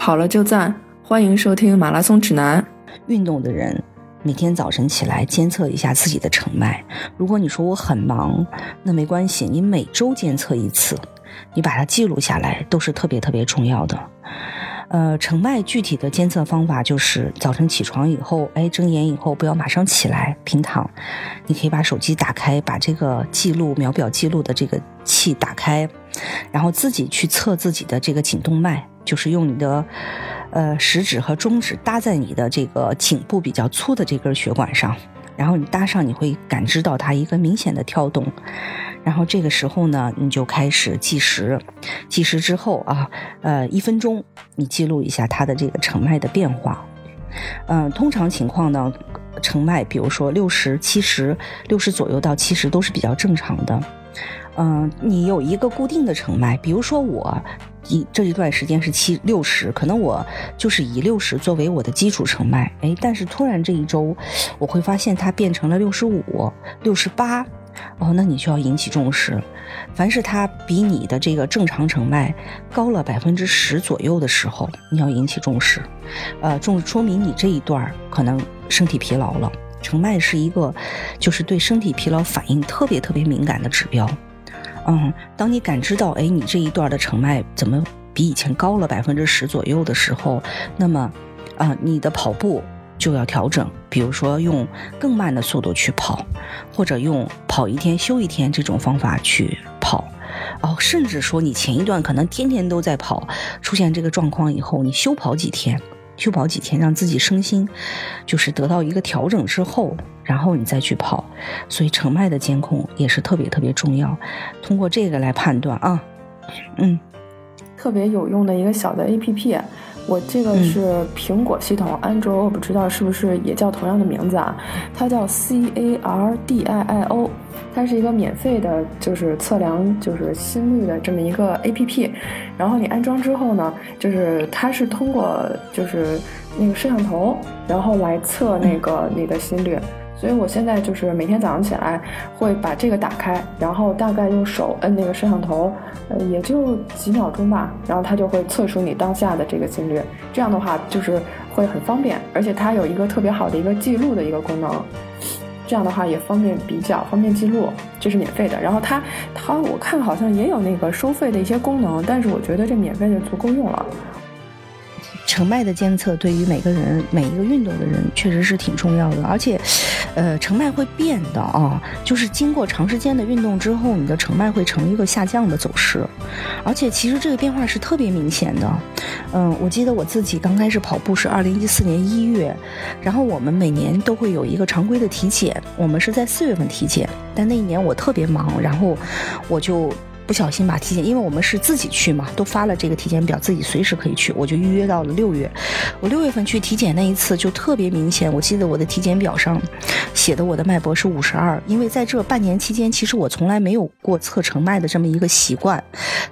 跑了就赞，欢迎收听马拉松指南。运动的人每天早晨起来监测一下自己的成脉。如果你说我很忙，那没关系，你每周监测一次，你把它记录下来，都是特别特别重要的。呃，成脉具体的监测方法就是早晨起床以后，哎，睁眼以后不要马上起来平躺，你可以把手机打开，把这个记录秒表记录的这个器打开，然后自己去测自己的这个颈动脉。就是用你的，呃，食指和中指搭在你的这个颈部比较粗的这根血管上，然后你搭上，你会感知到它一个明显的跳动，然后这个时候呢，你就开始计时，计时之后啊，呃，一分钟，你记录一下它的这个成脉的变化，嗯，通常情况呢，成脉，比如说六十七十，六十左右到七十都是比较正常的。嗯，你有一个固定的成脉，比如说我一这一段时间是七六十，可能我就是以六十作为我的基础成脉，哎，但是突然这一周我会发现它变成了六十五、六十八，哦，那你就要引起重视。凡是它比你的这个正常成脉高了百分之十左右的时候，你要引起重视，呃，重说明你这一段可能身体疲劳了。成脉是一个就是对身体疲劳反应特别特别敏感的指标。嗯，当你感知到，哎，你这一段的成脉怎么比以前高了百分之十左右的时候，那么，啊，你的跑步就要调整，比如说用更慢的速度去跑，或者用跑一天休一天这种方法去跑，哦，甚至说你前一段可能天天都在跑，出现这个状况以后，你休跑几天。休跑几天，让自己身心就是得到一个调整之后，然后你再去跑。所以成脉的监控也是特别特别重要，通过这个来判断啊，嗯，特别有用的一个小的 A P P。我这个是苹果系统，安卓我不知道是不是也叫同样的名字啊？它叫 C A R D I I O，它是一个免费的，就是测量就是心率的这么一个 A P P。然后你安装之后呢，就是它是通过就是那个摄像头，然后来测那个你的心率。所以我现在就是每天早上起来会把这个打开，然后大概用手摁那个摄像头，呃，也就几秒钟吧，然后它就会测出你当下的这个心率。这样的话就是会很方便，而且它有一个特别好的一个记录的一个功能，这样的话也方便比较，方便记录，这是免费的。然后它它我看好像也有那个收费的一些功能，但是我觉得这免费的足够用了。成脉的监测对于每个人每一个运动的人确实是挺重要的，而且，呃，成脉会变的啊，就是经过长时间的运动之后，你的成脉会呈一个下降的走势，而且其实这个变化是特别明显的。嗯，我记得我自己刚开始跑步是二零一四年一月，然后我们每年都会有一个常规的体检，我们是在四月份体检，但那一年我特别忙，然后我就。不小心把体检，因为我们是自己去嘛，都发了这个体检表，自己随时可以去。我就预约到了六月，我六月份去体检那一次就特别明显。我记得我的体检表上写的我的脉搏是五十二，因为在这半年期间，其实我从来没有过测成脉的这么一个习惯，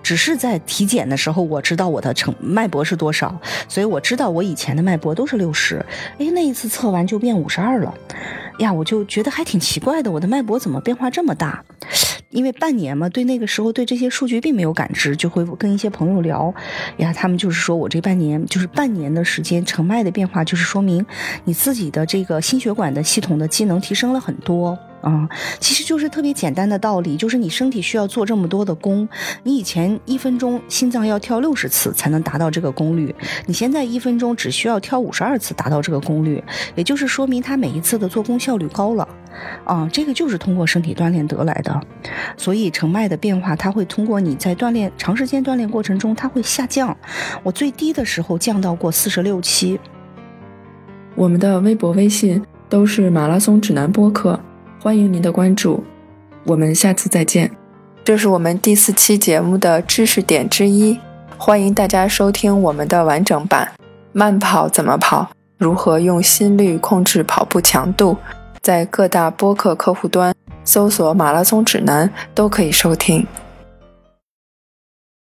只是在体检的时候我知道我的成脉搏是多少，所以我知道我以前的脉搏都是六十。哎，那一次测完就变五十二了，呀，我就觉得还挺奇怪的，我的脉搏怎么变化这么大？因为半年嘛，对那个时候对这些数据并没有感知，就会跟一些朋友聊，呀，他们就是说我这半年就是半年的时间成脉的变化，就是说明你自己的这个心血管的系统的机能提升了很多。啊，其实就是特别简单的道理，就是你身体需要做这么多的功，你以前一分钟心脏要跳六十次才能达到这个功率，你现在一分钟只需要跳五十二次达到这个功率，也就是说明它每一次的做功效率高了，啊，这个就是通过身体锻炼得来的，所以成脉的变化，它会通过你在锻炼长时间锻炼过程中，它会下降，我最低的时候降到过四十六期。我们的微博、微信都是马拉松指南播客。欢迎您的关注，我们下次再见。这是我们第四期节目的知识点之一，欢迎大家收听我们的完整版。慢跑怎么跑？如何用心率控制跑步强度？在各大播客客户端搜索“马拉松指南”都可以收听。